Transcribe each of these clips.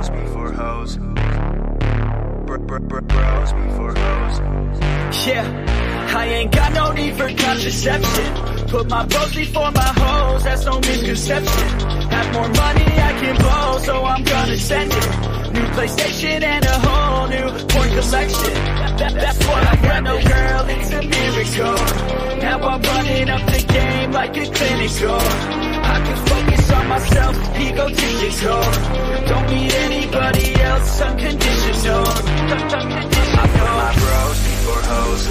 bros before hoes. Br- br- br- bros before hoes. Yeah, I ain't got no need for contraception. Put my bros before my hoes, that's no misconception. Have more money I can blow, so I'm gonna send it. New PlayStation and a whole new porn collection. That, that's what I got, no girl, it's a miracle. Now I'm running up the game like a clinical. I can focus on myself, egotistical. Don't need anybody else, unconditional. I put my bros before hoes.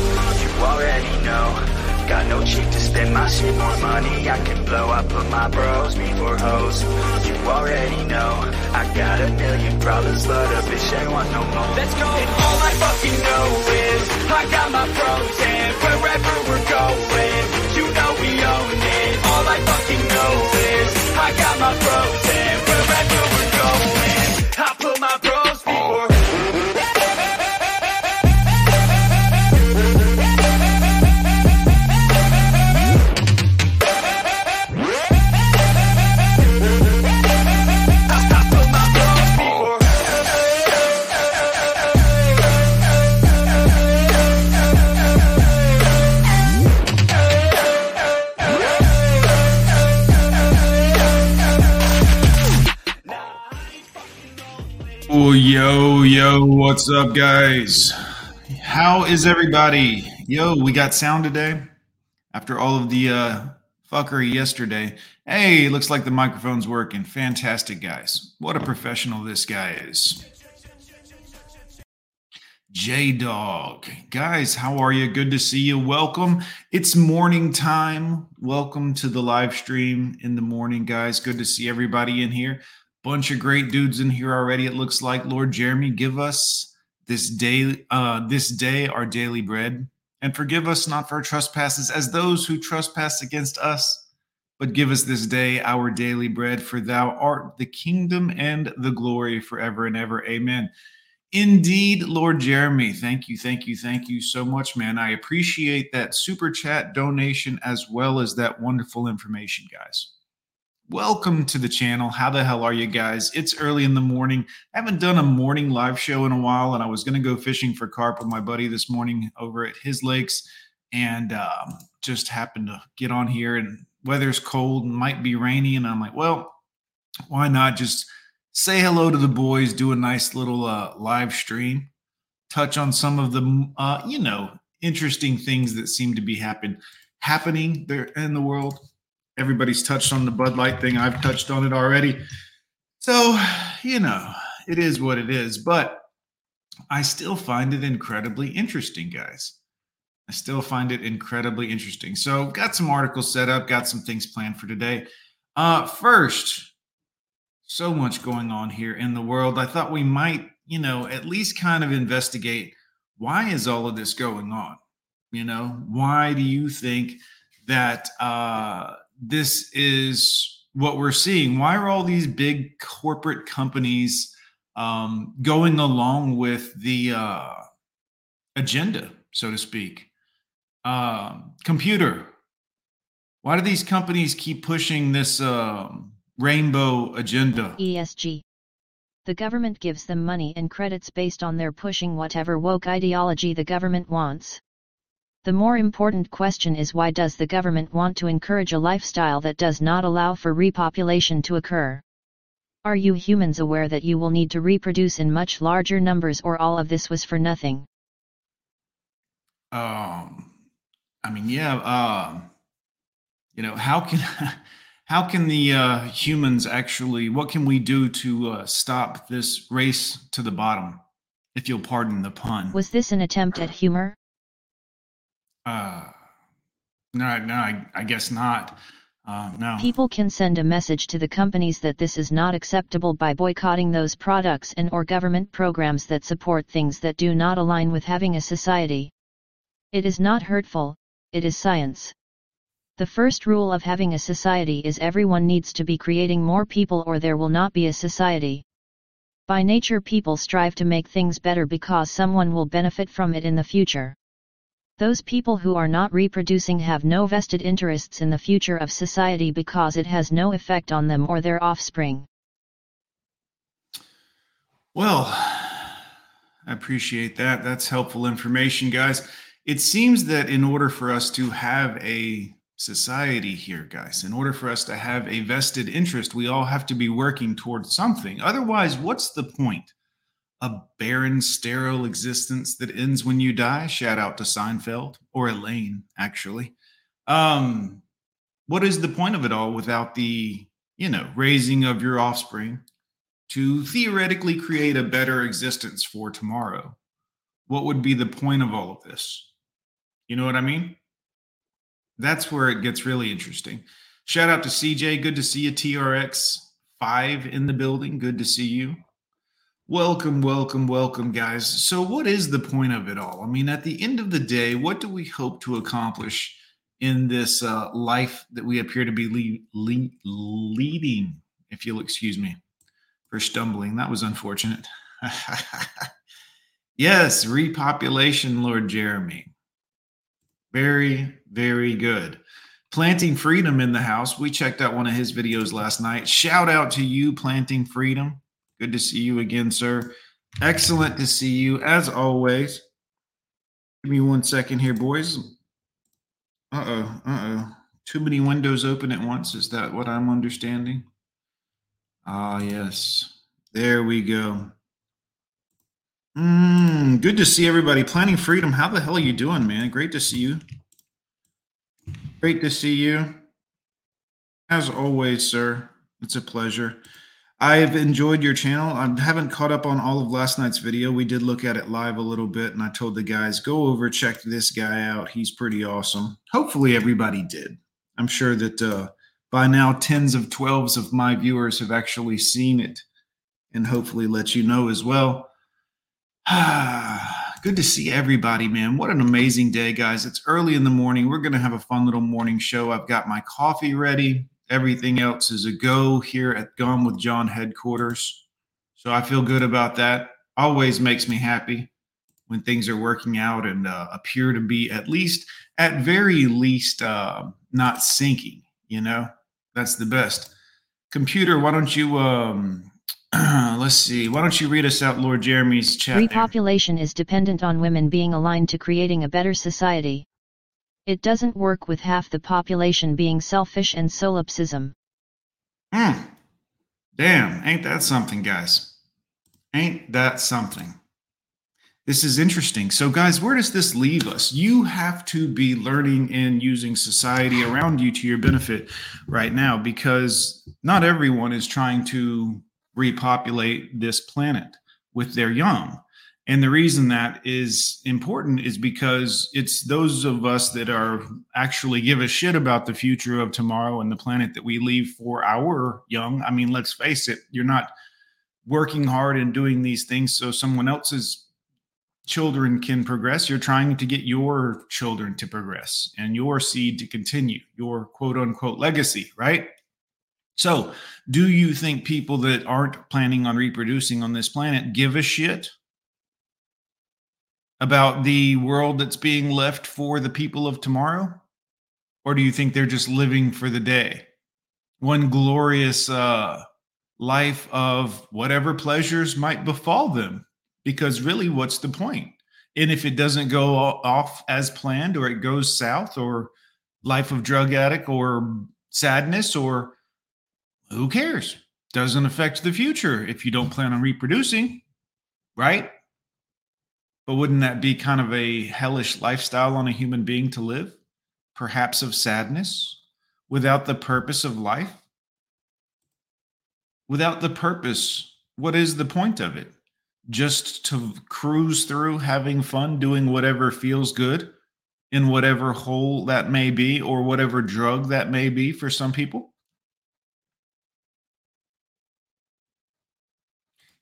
You already know. Got no cheek to spend my shit, more money I can blow. I put my bros before hoes. You already know. I got a million problems, but a bitch ain't want no more. Let's go. And all I fucking know is what's up, guys? How is everybody? Yo, we got sound today after all of the uh, fuckery yesterday. Hey, looks like the microphone's working. Fantastic, guys. What a professional this guy is. J Dog. Guys, how are you? Good to see you. Welcome. It's morning time. Welcome to the live stream in the morning, guys. Good to see everybody in here. Bunch of great dudes in here already. It looks like Lord Jeremy, give us this day, uh, this day our daily bread, and forgive us not for our trespasses, as those who trespass against us. But give us this day our daily bread, for thou art the kingdom and the glory forever and ever. Amen. Indeed, Lord Jeremy, thank you, thank you, thank you so much, man. I appreciate that super chat donation as well as that wonderful information, guys. Welcome to the channel. How the hell are you guys? It's early in the morning. I haven't done a morning live show in a while, and I was going to go fishing for carp with my buddy this morning over at his lakes, and um, just happened to get on here. And weather's cold and might be rainy, and I'm like, well, why not just say hello to the boys, do a nice little uh, live stream, touch on some of the uh, you know interesting things that seem to be happen happening there in the world. Everybody's touched on the Bud Light thing. I've touched on it already. So, you know, it is what it is, but I still find it incredibly interesting, guys. I still find it incredibly interesting. So, got some articles set up, got some things planned for today. Uh, first, so much going on here in the world. I thought we might, you know, at least kind of investigate why is all of this going on? You know, why do you think that uh, this is what we're seeing? Why are all these big corporate companies um, going along with the uh, agenda, so to speak? Um, computer. Why do these companies keep pushing this um, rainbow agenda? ESG. The government gives them money and credits based on their pushing whatever woke ideology the government wants. The more important question is why does the government want to encourage a lifestyle that does not allow for repopulation to occur? Are you humans aware that you will need to reproduce in much larger numbers or all of this was for nothing? Um, I mean, yeah. Um, you know, how can how can the uh, humans actually? What can we do to uh, stop this race to the bottom? If you'll pardon the pun. Was this an attempt at humor? Uh, no, no, I, I guess not. Uh, no. People can send a message to the companies that this is not acceptable by boycotting those products and or government programs that support things that do not align with having a society. It is not hurtful, it is science. The first rule of having a society is everyone needs to be creating more people or there will not be a society. By nature people strive to make things better because someone will benefit from it in the future. Those people who are not reproducing have no vested interests in the future of society because it has no effect on them or their offspring. Well, I appreciate that. That's helpful information, guys. It seems that in order for us to have a society here, guys, in order for us to have a vested interest, we all have to be working towards something. Otherwise, what's the point? A barren, sterile existence that ends when you die? Shout out to Seinfeld or Elaine, actually. Um, what is the point of it all without the, you know, raising of your offspring, to theoretically create a better existence for tomorrow. What would be the point of all of this? You know what I mean? That's where it gets really interesting. Shout out to CJ. Good to see you, TRX5 in the building. Good to see you. Welcome, welcome, welcome, guys. So, what is the point of it all? I mean, at the end of the day, what do we hope to accomplish in this uh, life that we appear to be le- le- leading? If you'll excuse me for stumbling. That was unfortunate. yes, repopulation, Lord Jeremy. Very, very good. Planting Freedom in the house. We checked out one of his videos last night. Shout out to you, Planting Freedom. Good to see you again, sir. Excellent to see you as always. Give me one second here, boys. Uh oh, uh oh. Too many windows open at once. Is that what I'm understanding? Ah, yes. There we go. Mm, good to see everybody. Planting Freedom. How the hell are you doing, man? Great to see you. Great to see you. As always, sir. It's a pleasure. I've enjoyed your channel. I haven't caught up on all of last night's video. We did look at it live a little bit, and I told the guys, go over, check this guy out. He's pretty awesome. Hopefully, everybody did. I'm sure that uh, by now tens of twelves of my viewers have actually seen it and hopefully let you know as well. Good to see everybody, man. What an amazing day, guys. It's early in the morning. We're going to have a fun little morning show. I've got my coffee ready. Everything else is a go here at Gone with Jon headquarters. So I feel good about that. Always makes me happy when things are working out and uh, appear to be at least, at very least, uh, not sinking, you know? That's the best. Computer, why don't you um let's see. Why don't you read us out Lord Jeremy's chat? Repopulation there? is dependent on women being aligned to creating a better society. It doesn't work with half the population being selfish and solipsism. Hmm. Damn, ain't that something, guys? Ain't that something? This is interesting. So, guys, where does this leave us? You have to be learning and using society around you to your benefit right now because not everyone is trying to repopulate this planet with their young. And the reason that is important is because it's those of us that are actually give a shit about the future of tomorrow and the planet that we leave for our young. I mean, let's face it, you're not working hard and doing these things so someone else's children can progress, you're trying to get your children to progress and your seed to continue your quote unquote legacy, right? So, do you think people that aren't planning on reproducing on this planet give a shit about the world that's being left for the people of tomorrow? Or do you think they're just living for the day? One glorious uh, life of whatever pleasures might befall them because really what's the point? and if it doesn't go off as planned or it goes south or life of drug addict or sadness or who cares doesn't affect the future if you don't plan on reproducing right but wouldn't that be kind of a hellish lifestyle on a human being to live? Perhaps of sadness? Without the purpose of life? Without the purpose what is the point of it? Just to cruise through having fun doing whatever feels good in whatever hole that may be or whatever drug that may be for some people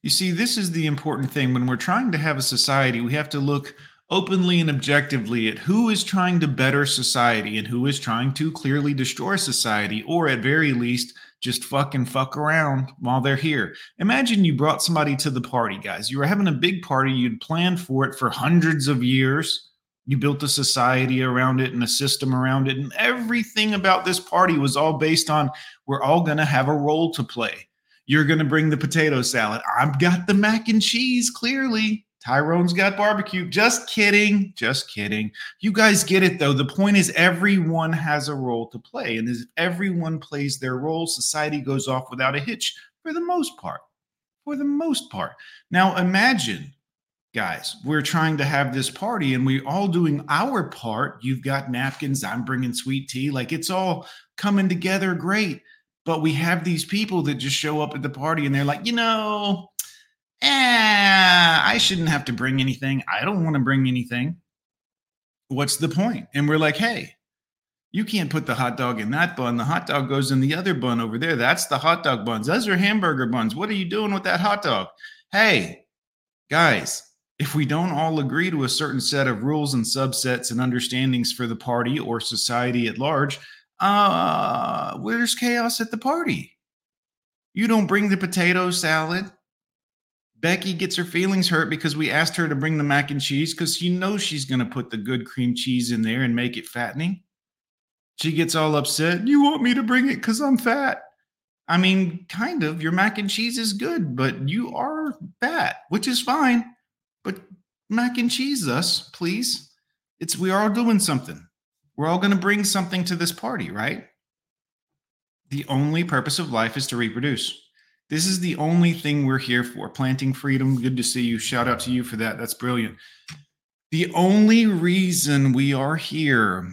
you see this is the important thing when we're trying to have a society we have to look openly and objectively at who is trying to better society and who is trying to clearly destroy society or at very least just fucking fuck around while they're here. Imagine you brought somebody to the party, guys. You were having a big party, you'd planned for it for hundreds of years. You built a society around it and a system around it. And everything about this party was all based on we're all going to have a role to play. You're going to bring the potato salad. I've got the mac and cheese, clearly. Tyrone's got barbecue. Just kidding. Just kidding. You guys get it though. The point is everyone has a role to play. And if everyone plays their role, society goes off without a hitch for the most part. For the most part. Now imagine, guys, we're trying to have this party and we're all doing our part. You've got napkins. I'm bringing sweet tea. Like it's all coming together great. But we have these people that just show up at the party and they're like, you know, eh, I shouldn't have to bring anything. I don't want to bring anything. What's the point? And we're like, hey, you can't put the hot dog in that bun. The hot dog goes in the other bun over there. That's the hot dog buns. Those are hamburger buns. What are you doing with that hot dog? Hey, guys, if we don't all agree to a certain set of rules and subsets and understandings for the party or society at large, uh, where's chaos at the party? You don't bring the potato salad. Becky gets her feelings hurt because we asked her to bring the mac and cheese because she knows she's going to put the good cream cheese in there and make it fattening. She gets all upset. You want me to bring it because I'm fat. I mean, kind of. Your mac and cheese is good, but you are fat, which is fine. But mac and cheese us, please. It's we are doing something. We're all going to bring something to this party, right? The only purpose of life is to reproduce. This is the only thing we're here for. Planting freedom. Good to see you. Shout out to you for that. That's brilliant. The only reason we are here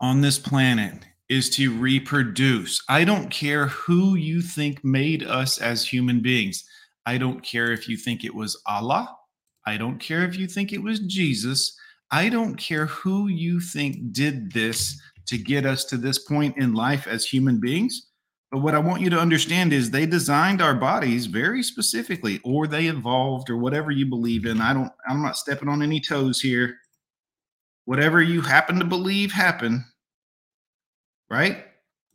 on this planet is to reproduce. I don't care who you think made us as human beings. I don't care if you think it was Allah. I don't care if you think it was Jesus. I don't care who you think did this to get us to this point in life as human beings. But what I want you to understand is they designed our bodies very specifically, or they evolved, or whatever you believe in. I don't, I'm not stepping on any toes here. Whatever you happen to believe happened, right?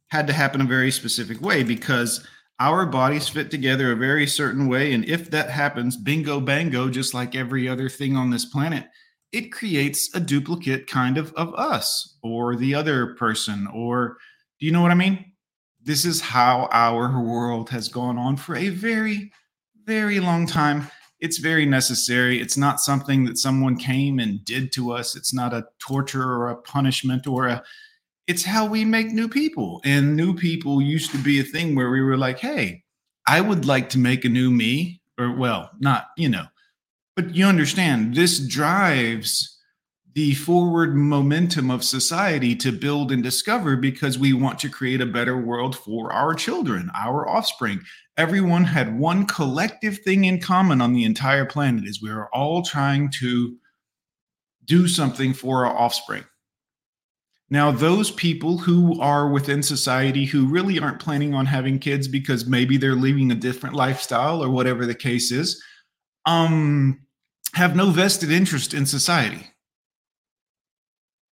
Had to happen a very specific way because our bodies fit together a very certain way. And if that happens, bingo bango, just like every other thing on this planet, it creates a duplicate kind of of us or the other person. Or do you know what I mean? This is how our world has gone on for a very, very long time. It's very necessary. It's not something that someone came and did to us. It's not a torture or a punishment or a, it's how we make new people. And new people used to be a thing where we were like, hey, I would like to make a new me, or well, not, you know, but you understand this drives the forward momentum of society to build and discover because we want to create a better world for our children, our offspring. Everyone had one collective thing in common on the entire planet is we are all trying to do something for our offspring. Now, those people who are within society who really aren't planning on having kids because maybe they're living a different lifestyle or whatever the case is, um, have no vested interest in society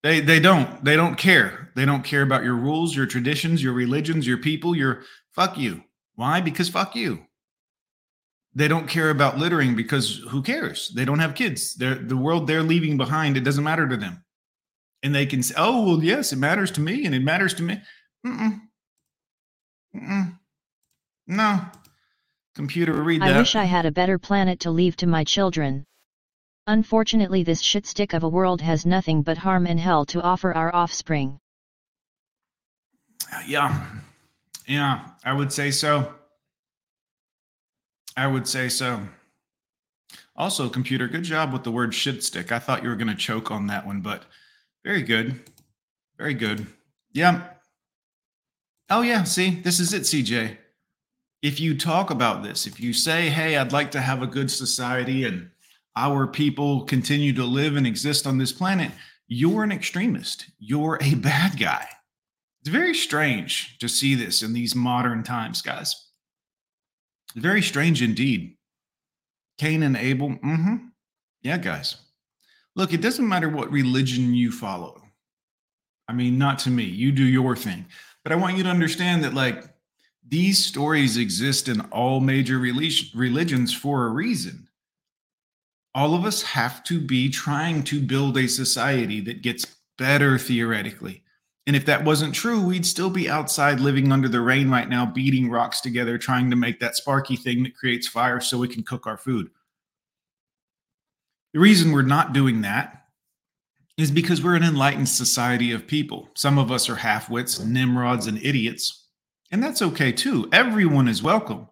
they they don't. They don't care. They don't care about your rules, your traditions, your religions, your people, your fuck you. Why? Because fuck you. They don't care about littering because who cares? They don't have kids. They're the world they're leaving behind, it doesn't matter to them. And they can say, oh, well, yes, it matters to me and it matters to me. Mm-mm. Mm-mm. No. Computer, read that. I wish I had a better planet to leave to my children. Unfortunately this shitstick of a world has nothing but harm and hell to offer our offspring. Yeah. Yeah, I would say so. I would say so. Also, computer, good job with the word shitstick. I thought you were going to choke on that one, but very good. Very good. Yeah. Oh, yeah. See, this is it, CJ. If you talk about this, if you say, hey, I'd like to have a good society and our people continue to live and exist on this planet, you're an extremist. You're a bad guy. It's very strange to see this in these modern times, guys. Very strange indeed. Cain and Abel. Mm-hmm. Yeah, guys. Look, it doesn't matter what religion you follow. I mean, not to me. You do your thing. But I want you to understand that, like, these stories exist in all major religions for a reason all of us have to be trying to build a society that gets better theoretically And if that wasn't true, we'd still be outside living under the rain right now, beating rocks together, trying to make that sparky thing that creates fire so we can cook our food. The reason we're not doing that is because we're an enlightened society of people. Some of us are half wits, nimrods, and idiots. And that's okay too. Everyone is welcome.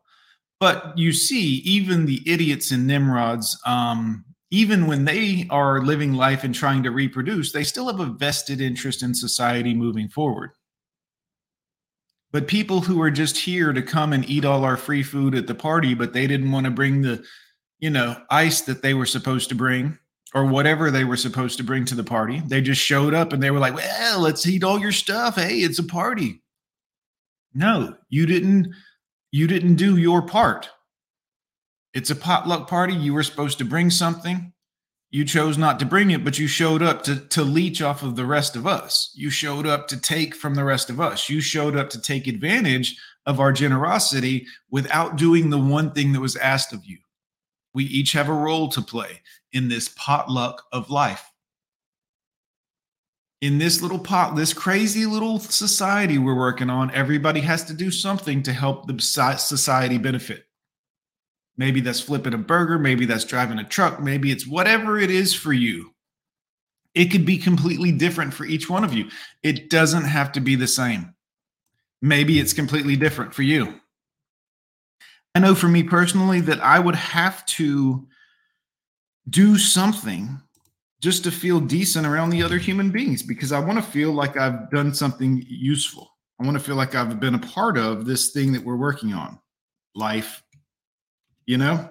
But you see, even the idiots and nimrods, um, even when they are living life and trying to reproduce, they still have a vested interest in society moving forward. But people who are just here to come and eat all our free food at the party, but they didn't want to bring the, you know, ice that they were supposed to bring or whatever they were supposed to bring to the party. They just showed up and they were like, well, let's eat all your stuff. Hey, it's a party. No, you didn't you didn't do your part. It's a potluck party. You were supposed to bring something. You chose not to bring it, but you showed up to, to leech off of the rest of us. You showed up to take from the rest of us. You showed up to take advantage of our generosity without doing the one thing that was asked of you. We each have a role to play in this potluck of life. In this little pot, this crazy little society we're working on, everybody has to do something to help the society benefit. Maybe that's flipping a burger. Maybe that's driving a truck. Maybe it's whatever it is for you. It could be completely different for each one of you. It doesn't have to be the same. Maybe it's completely different for you. I know for me personally that I would have to do something just to feel decent around the other human beings because I want to feel like I've done something useful. I want to feel like I've been a part of this thing that we're working on life, you know?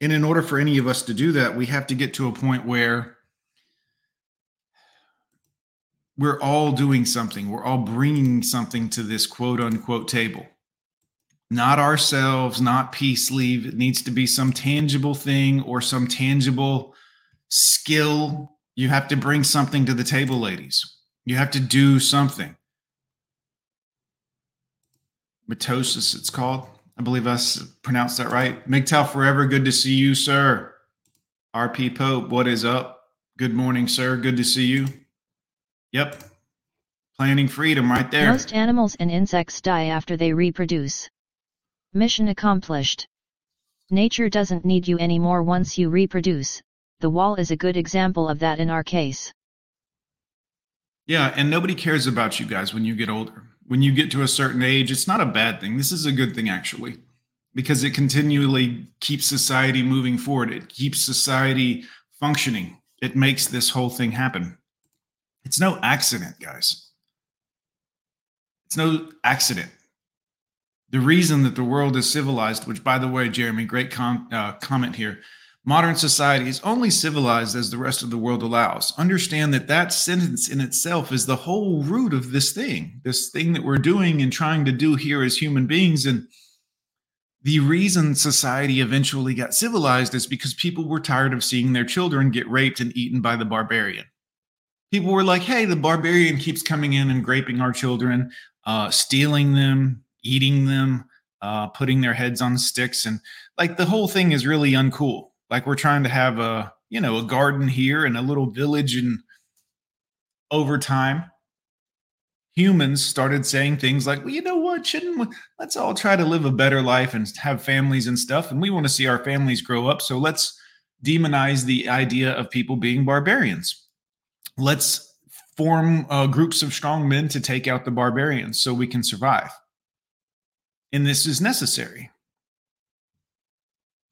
And in order for any of us to do that, we have to get to a point where we're all doing something, we're all bringing something to this quote unquote table. Not ourselves, not peace leave. It needs to be some tangible thing or some tangible skill. You have to bring something to the table, ladies. You have to do something. Mitosis, it's called. I believe I pronounced that right. MGTOW Forever, good to see you, sir. RP Pope, what is up? Good morning, sir. Good to see you. Yep. Planting freedom right there. Most animals and insects die after they reproduce. Mission accomplished. Nature doesn't need you anymore once you reproduce. The wall is a good example of that in our case. Yeah, and nobody cares about you guys when you get older when you get to a certain age, it's not a bad thing. This is a good thing, actually, because it continually keeps society moving forward. It keeps society functioning. It makes this whole thing happen. It's no accident, guys. It's no accident. The reason that the world is civilized, which, by the way, Jeremy, great com- uh, comment here Modern society is only civilized as the rest of the world allows. Understand that that sentence in itself is the whole root of this thing, this thing that we're doing and trying to do here as human beings. And the reason society eventually got civilized is because people were tired of seeing their children get raped and eaten by the barbarian. People were like, hey, the barbarian keeps coming in and raping our children, uh, stealing them, eating them, uh, putting their heads on sticks. And like the whole thing is really uncool like we're trying to have a you know a garden here and a little village and over time humans started saying things like well you know what? Shouldn't we, let's all try to live a better life and have families and stuff and we want to see our families grow up so let's demonize the idea of people being barbarians. Let's form uh, groups of strong men to take out the barbarians so we can survive. And this is necessary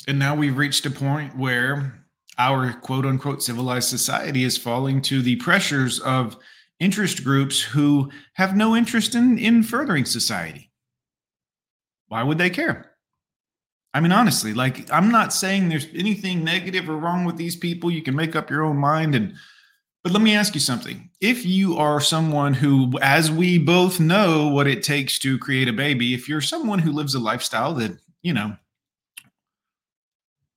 and now we've reached a point where our quote unquote civilized society is falling to the pressures of interest groups who have no interest in, in furthering society. Why would they care? I mean, honestly, like, I'm not saying there's anything negative or wrong with these people. You can make up your own mind. And, but let me ask you something. If you are someone who, as we both know what it takes to create a baby, if you're someone who lives a lifestyle that, you know,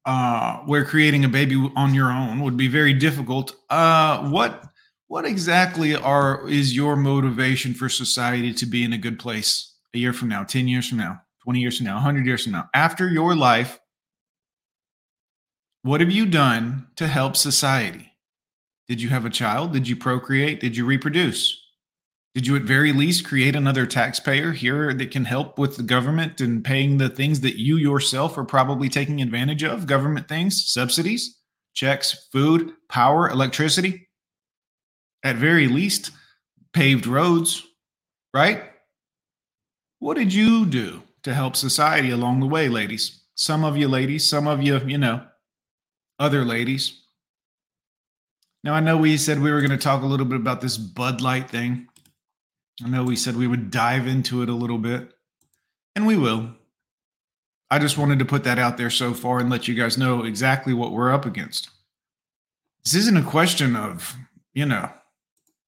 uh, where creating a baby on your own would be very difficult. Uh, what what exactly are is your motivation for society to be in a good place a year from now, ten years from now, twenty years from now, hundred years from now, after your life? What have you done to help society? Did you have a child? Did you procreate? Did you reproduce? Did you at very least create another taxpayer here that can help with the government and paying the things that you yourself are probably taking advantage of? Government things, subsidies, checks, food, power, electricity. At very least, paved roads, right? What did you do to help society along the way, ladies? Some of you ladies, some of you, you know, other ladies. Now, I know we said we were going to talk a little bit about this Bud Light thing. I know we said we would dive into it a little bit, and we will. I just wanted to put that out there so far and let you guys know exactly what we're up against. This isn't a question of, you know,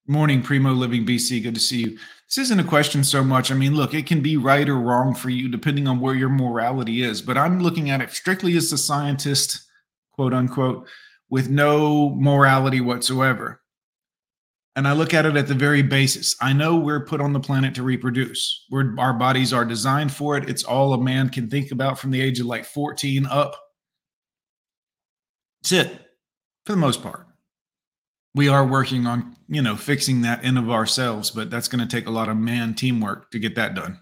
morning primo living BC. Good to see you. This isn't a question so much. I mean, look, it can be right or wrong for you depending on where your morality is, but I'm looking at it strictly as a scientist, quote unquote, with no morality whatsoever and I look at it at the very basis. I know we're put on the planet to reproduce. We're, our bodies are designed for it. It's all a man can think about from the age of like 14 up. That's it, for the most part. We are working on, you know, fixing that in of ourselves, but that's going to take a lot of man teamwork to get that done.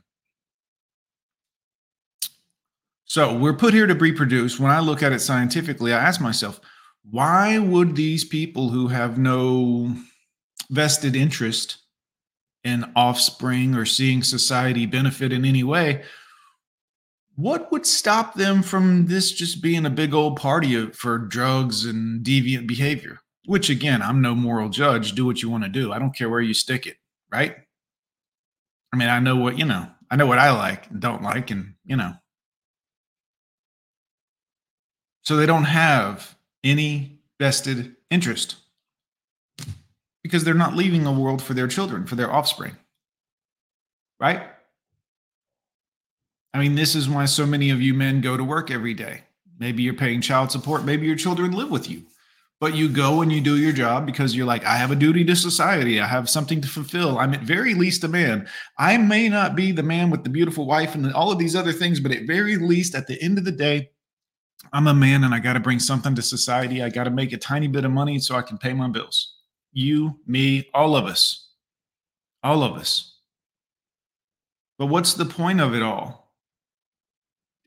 So we're put here to reproduce. When I look at it scientifically, I ask myself, why would these people who have no vested interest in offspring or seeing society benefit in any way, what would stop them from this just being a big old party for drugs and deviant behavior? Which, again, I'm no moral judge. Do what you want to do. I don't care where you stick it, right? I mean, I know what, you know, I know what I like and don't like, and, you know. So they don't have any vested interest because they're not leaving a world for their children, for their offspring. Right? I mean, this is why so many of you men go to work every day. Maybe you're paying child support, maybe your children live with you. But you go and you do your job because you're like, I have a duty to society. I have something to fulfill. I'm at very least a man. I may not be the man with the beautiful wife and all of these other things, but at very least, at the end of the day, I'm a man and I got to bring something to society. I got to make a tiny bit of money so I can pay my bills you, me, all of us. All of us. But what's the point of it all?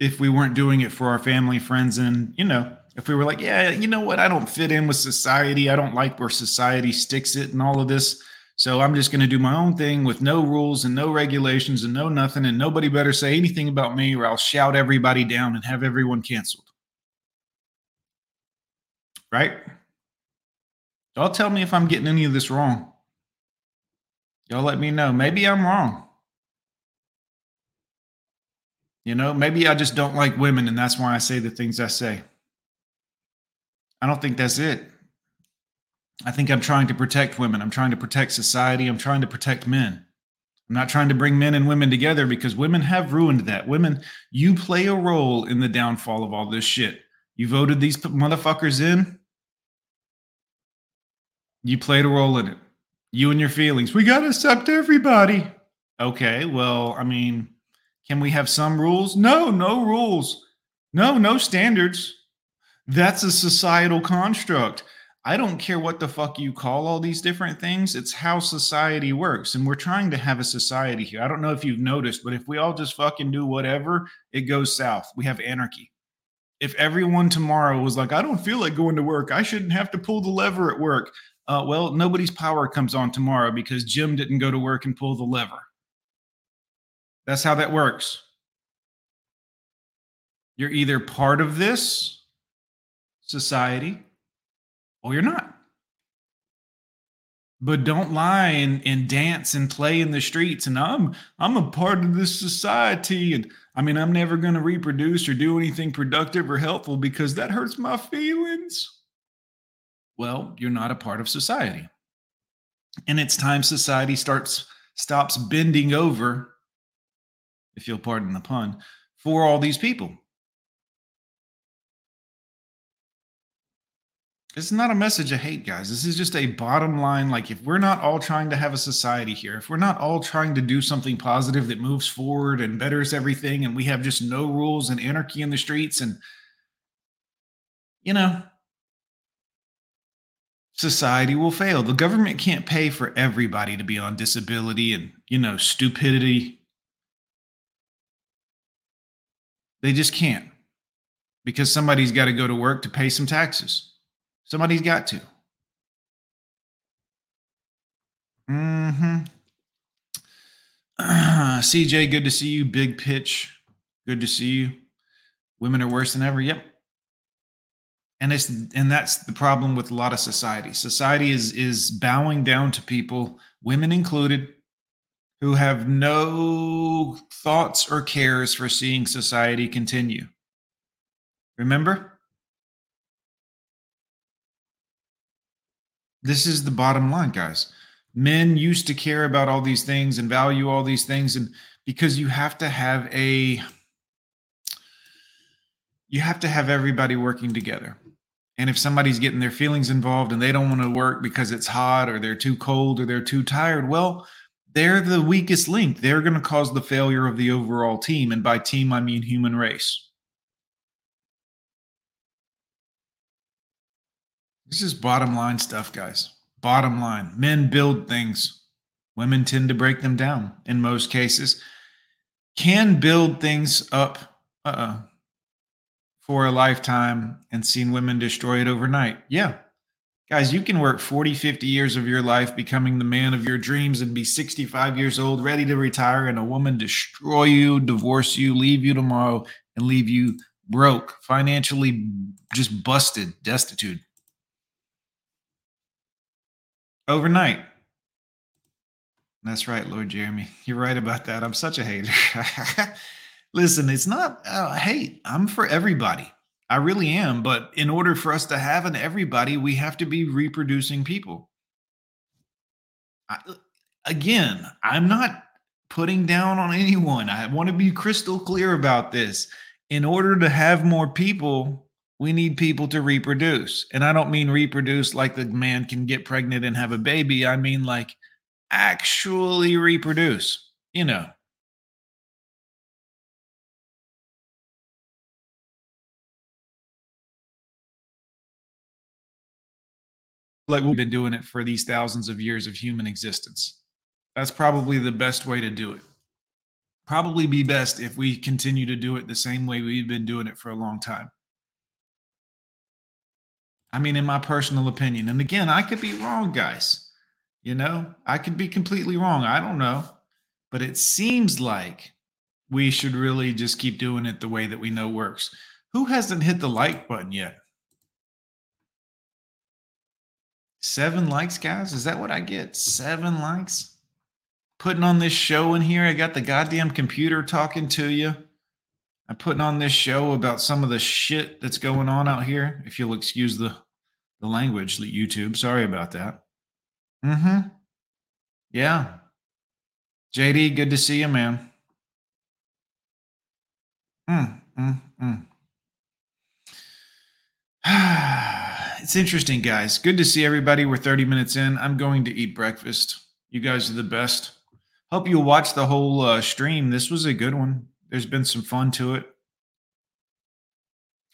If we weren't doing it for our family, friends, and, you know, if we were like, yeah, you know what? I don't fit in with society. I don't like where society sticks it and all of this. So I'm just going to do my own thing with no rules and no regulations and no nothing. And nobody better say anything about me or I'll shout everybody down and have everyone canceled. Right? Y'all tell me if I'm getting any of this wrong. Y'all let me know. Maybe I'm wrong. You know, maybe I just don't like women and that's why I say the things I say. I don't think that's it. I think I'm trying to protect women. I'm trying to protect society. I'm trying to protect men. I'm not trying to bring men and women together because women have ruined that. Women, you play a role in the downfall of all this shit. You voted these motherfuckers in. You played a role in it. You and your feelings. We got to accept everybody. Okay, well, I mean, can we have some rules? No, no rules. No, no standards. That's a societal construct. I don't care what the fuck you call all these different things. It's how society works. And we're trying to have a society here. I don't know if you've noticed, but if we all just fucking do whatever, it goes south. We have anarchy. If everyone tomorrow was like, I don't feel like going to work, I shouldn't have to pull the lever at work uh, well, nobody's power comes on tomorrow because Jim didn't go to work and pull the lever. That's how that works. You're either part of this society or you're not. But don't lie and, and dance and play in the streets. And I'm I'm a part of this society. And I mean, I'm never going to reproduce or do anything productive or helpful because that hurts my feelings well, you're not a part of society. And it's time society starts stops bending over, if you'll pardon the pun, for all these people. This is not a message of hate, guys. This is just a bottom line. Like, if we're not all trying to have a society here, if we're not all trying to do something positive that moves forward and betters everything, and we have just no rules and anarchy in the streets, and, you know, society will fail. The government can't pay for everybody to be on disability and, you know, stupidity. They just can't because somebody's got to go to work to pay some taxes. Somebody's got to. Mm-hmm. Uh, CJ, good to see you. Big pitch. Good to see you. Women are worse than ever. Yep. And it's and that's the problem with a lot of society. Society is is bowing down to people, women included, who have no thoughts or cares for seeing society continue. Remember? This is the bottom line, guys. Men used to care about all these things and value all these things and because you have to have a you have to have everybody working together. And if somebody's getting their feelings involved and they don't want to work because it's hot or they're too cold or they're too tired, well, they're the weakest link. They're going to cause the failure of the overall team. And by team, I mean human race. This is bottom line stuff, guys. Bottom line men build things, women tend to break them down in most cases. Can build things up. Uh uh for a lifetime and seen women destroy it overnight. Yeah. Guys, you can work 40, 50 years of your life becoming the man of your dreams and be 65 years old, ready to retire, and a woman destroy you, divorce you, leave you tomorrow, and leave you broke, financially just busted, destitute. Overnight. That's right, Lord Jeremy. You're right about that. I'm such a hater. Listen, it's not uh, hate. I'm for everybody. I really am. But in order for us to have an everybody, we have to be reproducing people. I, again, I'm not putting down on anyone. I want to be crystal clear about this. In order to have more people, we need people to reproduce. And I don't mean reproduce like the man can get pregnant and have a baby. I mean like actually reproduce, you know, like we've been doing it for these thousands of years of human existence. That's probably the best way to do it. Probably be best if we continue to do it the same way we've been doing it for a long time. I mean, in my personal opinion, and again, I could be wrong, guys. You know, I could be completely wrong. I don't know. But it seems like we should really just keep doing it the way that we know works. Who hasn't hit the like button yet? Seven likes, guys? Is that what I get? Seven likes? Putting on this show in here. I got the goddamn computer talking to you. I'm putting on this show about some of the shit that's going on out here. If you'll excuse the, the language, YouTube. Sorry about that. Mm-hmm. Yeah. JD, good to see you, man. Mm, mm, mm. it's interesting, guys. Good to see everybody. We're 30 minutes in. I'm going to eat breakfast. You guys are the best. Hope you watch the whole uh, stream. This was a good one. There's been some fun to it.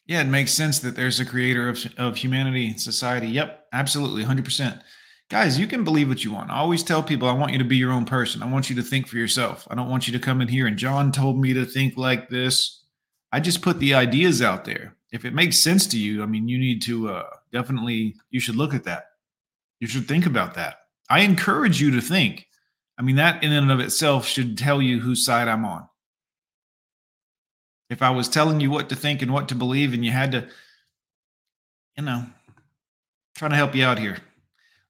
Yeah, it makes sense that there's a creator of, of humanity and society. Yep, absolutely, 100%. Guys, you can believe what you want. I always tell people I want you to be your own person. I want you to think for yourself. I don't want you to come in here and Jon told me to think like this. I just put the ideas out there. If it makes sense to you, I mean, you need to uh, definitely you should look at that. You should think about that. I encourage you to think. I mean, that in and of itself should tell you whose side I'm on. If I was telling you what to think and what to believe, and you had to, you know, trying to help you out here.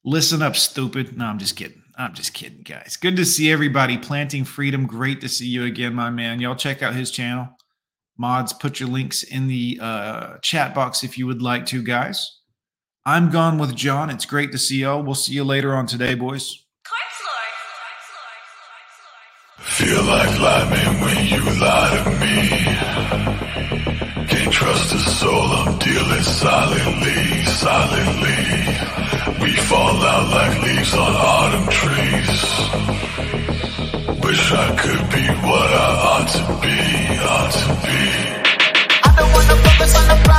Listen up, stupid. No, I'm just kidding. I'm just kidding, guys. Good to see everybody. Planting Freedom. Great to see you again, my man. Y'all check out his channel. Mods, put your links in the uh, chat box if you would like to, guys. I'm gone with Jon. It's great to see y'all. We'll see you later on today, boys. Feel like lying when you lie to me. Can't trust soul, I'm dealing silently, silently. We fall out like leaves on autumn trees.